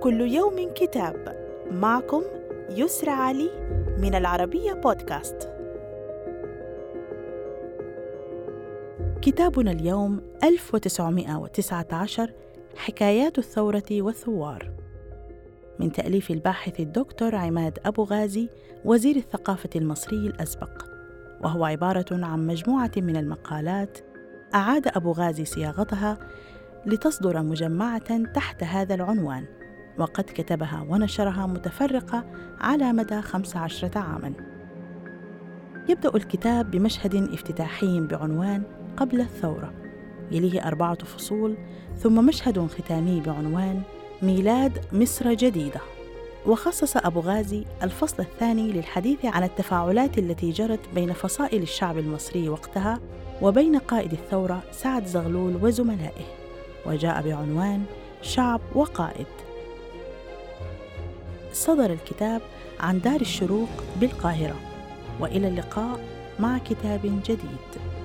كل يوم كتاب. معكم يسرى علي من العربية بودكاست. كتابنا اليوم 1919 حكايات الثورة والثوار. من تأليف الباحث الدكتور عماد أبو غازي وزير الثقافة المصري الأسبق. وهو عبارة عن مجموعة من المقالات أعاد أبو غازي صياغتها لتصدر مجمعة تحت هذا العنوان. وقد كتبها ونشرها متفرقة على مدى خمس عشرة عاماً. يبدأ الكتاب بمشهد افتتاحي بعنوان قبل الثورة يليه أربعة فصول ثم مشهد ختامي بعنوان ميلاد مصر جديدة. وخصص أبو غازي الفصل الثاني للحديث عن التفاعلات التي جرت بين فصائل الشعب المصري وقتها وبين قائد الثورة سعد زغلول وزملائه. وجاء بعنوان شعب وقائد. صدر الكتاب عن دار الشروق بالقاهرة. وإلى اللقاء مع كتاب جديد.